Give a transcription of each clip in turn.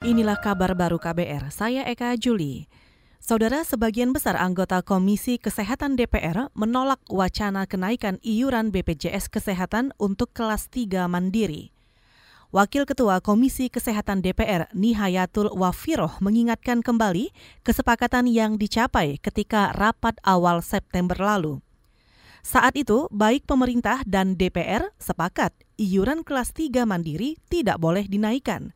Inilah kabar baru KBR, saya Eka Juli. Saudara, sebagian besar anggota Komisi Kesehatan DPR menolak wacana kenaikan iuran BPJS Kesehatan untuk kelas 3 mandiri. Wakil Ketua Komisi Kesehatan DPR Nihayatul Wafiroh mengingatkan kembali kesepakatan yang dicapai ketika rapat awal September lalu. Saat itu, baik pemerintah dan DPR sepakat iuran kelas 3 mandiri tidak boleh dinaikkan.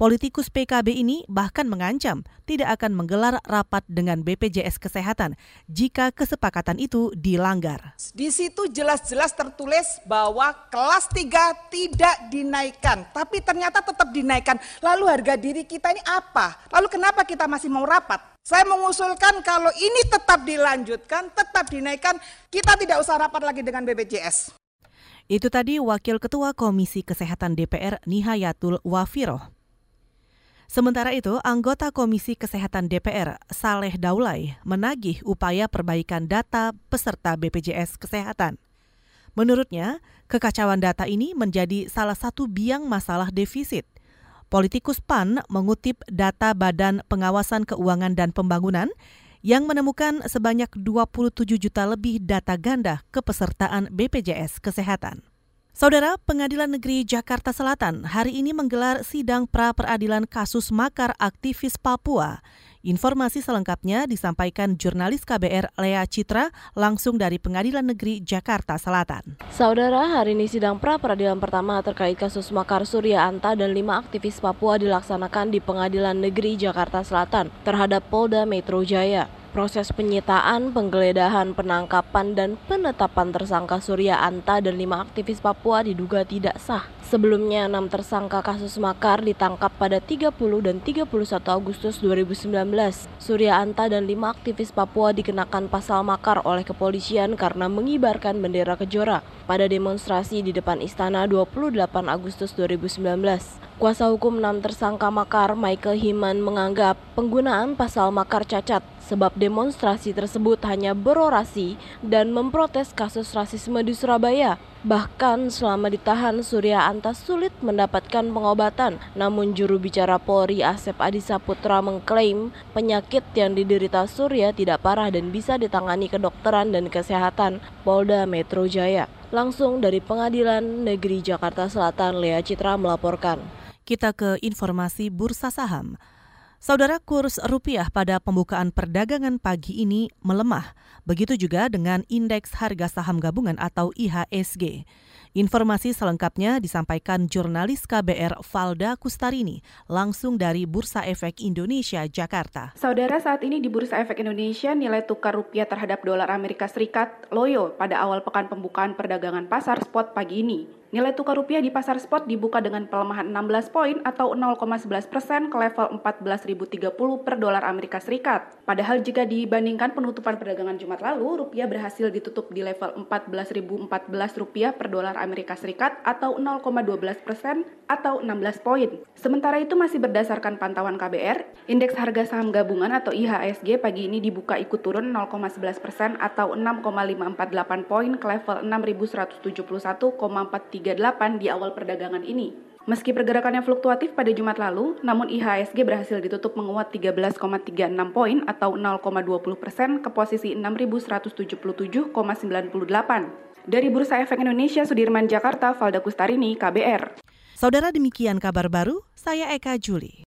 Politikus PKB ini bahkan mengancam tidak akan menggelar rapat dengan BPJS Kesehatan jika kesepakatan itu dilanggar. Di situ jelas-jelas tertulis bahwa kelas 3 tidak dinaikkan, tapi ternyata tetap dinaikkan. Lalu harga diri kita ini apa? Lalu kenapa kita masih mau rapat? Saya mengusulkan kalau ini tetap dilanjutkan, tetap dinaikkan, kita tidak usah rapat lagi dengan BPJS. Itu tadi Wakil Ketua Komisi Kesehatan DPR Nihayatul Wafiroh. Sementara itu, anggota Komisi Kesehatan DPR, Saleh Daulay, menagih upaya perbaikan data peserta BPJS Kesehatan. Menurutnya, kekacauan data ini menjadi salah satu biang masalah defisit. Politikus PAN mengutip data Badan Pengawasan Keuangan dan Pembangunan yang menemukan sebanyak 27 juta lebih data ganda kepesertaan BPJS Kesehatan. Saudara Pengadilan Negeri Jakarta Selatan hari ini menggelar sidang pra peradilan kasus makar aktivis Papua. Informasi selengkapnya disampaikan jurnalis KBR Lea Citra langsung dari Pengadilan Negeri Jakarta Selatan. Saudara, hari ini sidang pra peradilan pertama terkait kasus makar Surya Anta dan lima aktivis Papua dilaksanakan di Pengadilan Negeri Jakarta Selatan terhadap Polda Metro Jaya. Proses penyitaan, penggeledahan, penangkapan, dan penetapan tersangka Surya Anta dan lima aktivis Papua diduga tidak sah. Sebelumnya, enam tersangka kasus makar ditangkap pada 30 dan 31 Agustus 2019. Surya Anta dan lima aktivis Papua dikenakan pasal makar oleh kepolisian karena mengibarkan bendera kejora pada demonstrasi di depan istana 28 Agustus 2019. Kuasa hukum enam tersangka makar Michael Himan menganggap penggunaan pasal makar cacat sebab demonstrasi tersebut hanya berorasi dan memprotes kasus rasisme di Surabaya. Bahkan selama ditahan Surya Antas sulit mendapatkan pengobatan. Namun juru bicara Polri Asep Adisa Putra mengklaim penyakit yang diderita Surya tidak parah dan bisa ditangani kedokteran dan kesehatan Polda Metro Jaya. Langsung dari Pengadilan Negeri Jakarta Selatan, Lea Citra melaporkan. Kita ke informasi bursa saham. Saudara kurs rupiah pada pembukaan perdagangan pagi ini melemah. Begitu juga dengan indeks harga saham gabungan atau IHSG. Informasi selengkapnya disampaikan jurnalis KBR Valda Kustarini langsung dari Bursa Efek Indonesia Jakarta. Saudara saat ini di Bursa Efek Indonesia nilai tukar rupiah terhadap dolar Amerika Serikat loyo pada awal pekan pembukaan perdagangan pasar spot pagi ini. Nilai tukar rupiah di pasar spot dibuka dengan pelemahan 16 poin atau 0,11 persen ke level 14.030 per dolar Amerika Serikat. Padahal jika dibandingkan penutupan perdagangan Jumat lalu, rupiah berhasil ditutup di level 14.014 rupiah per dolar Amerika Serikat atau 0,12 persen atau 16 poin. Sementara itu masih berdasarkan pantauan KBR, indeks harga saham gabungan atau IHSG pagi ini dibuka ikut turun 0,11 persen atau 6,548 poin ke level 6.171,43 3,38 di awal perdagangan ini. Meski pergerakannya fluktuatif pada Jumat lalu, namun IHSG berhasil ditutup menguat 13,36 poin atau 0,20 persen ke posisi 6.177,98. Dari Bursa Efek Indonesia, Sudirman Jakarta, Valda Kustarini, KBR. Saudara demikian kabar baru, saya Eka Juli.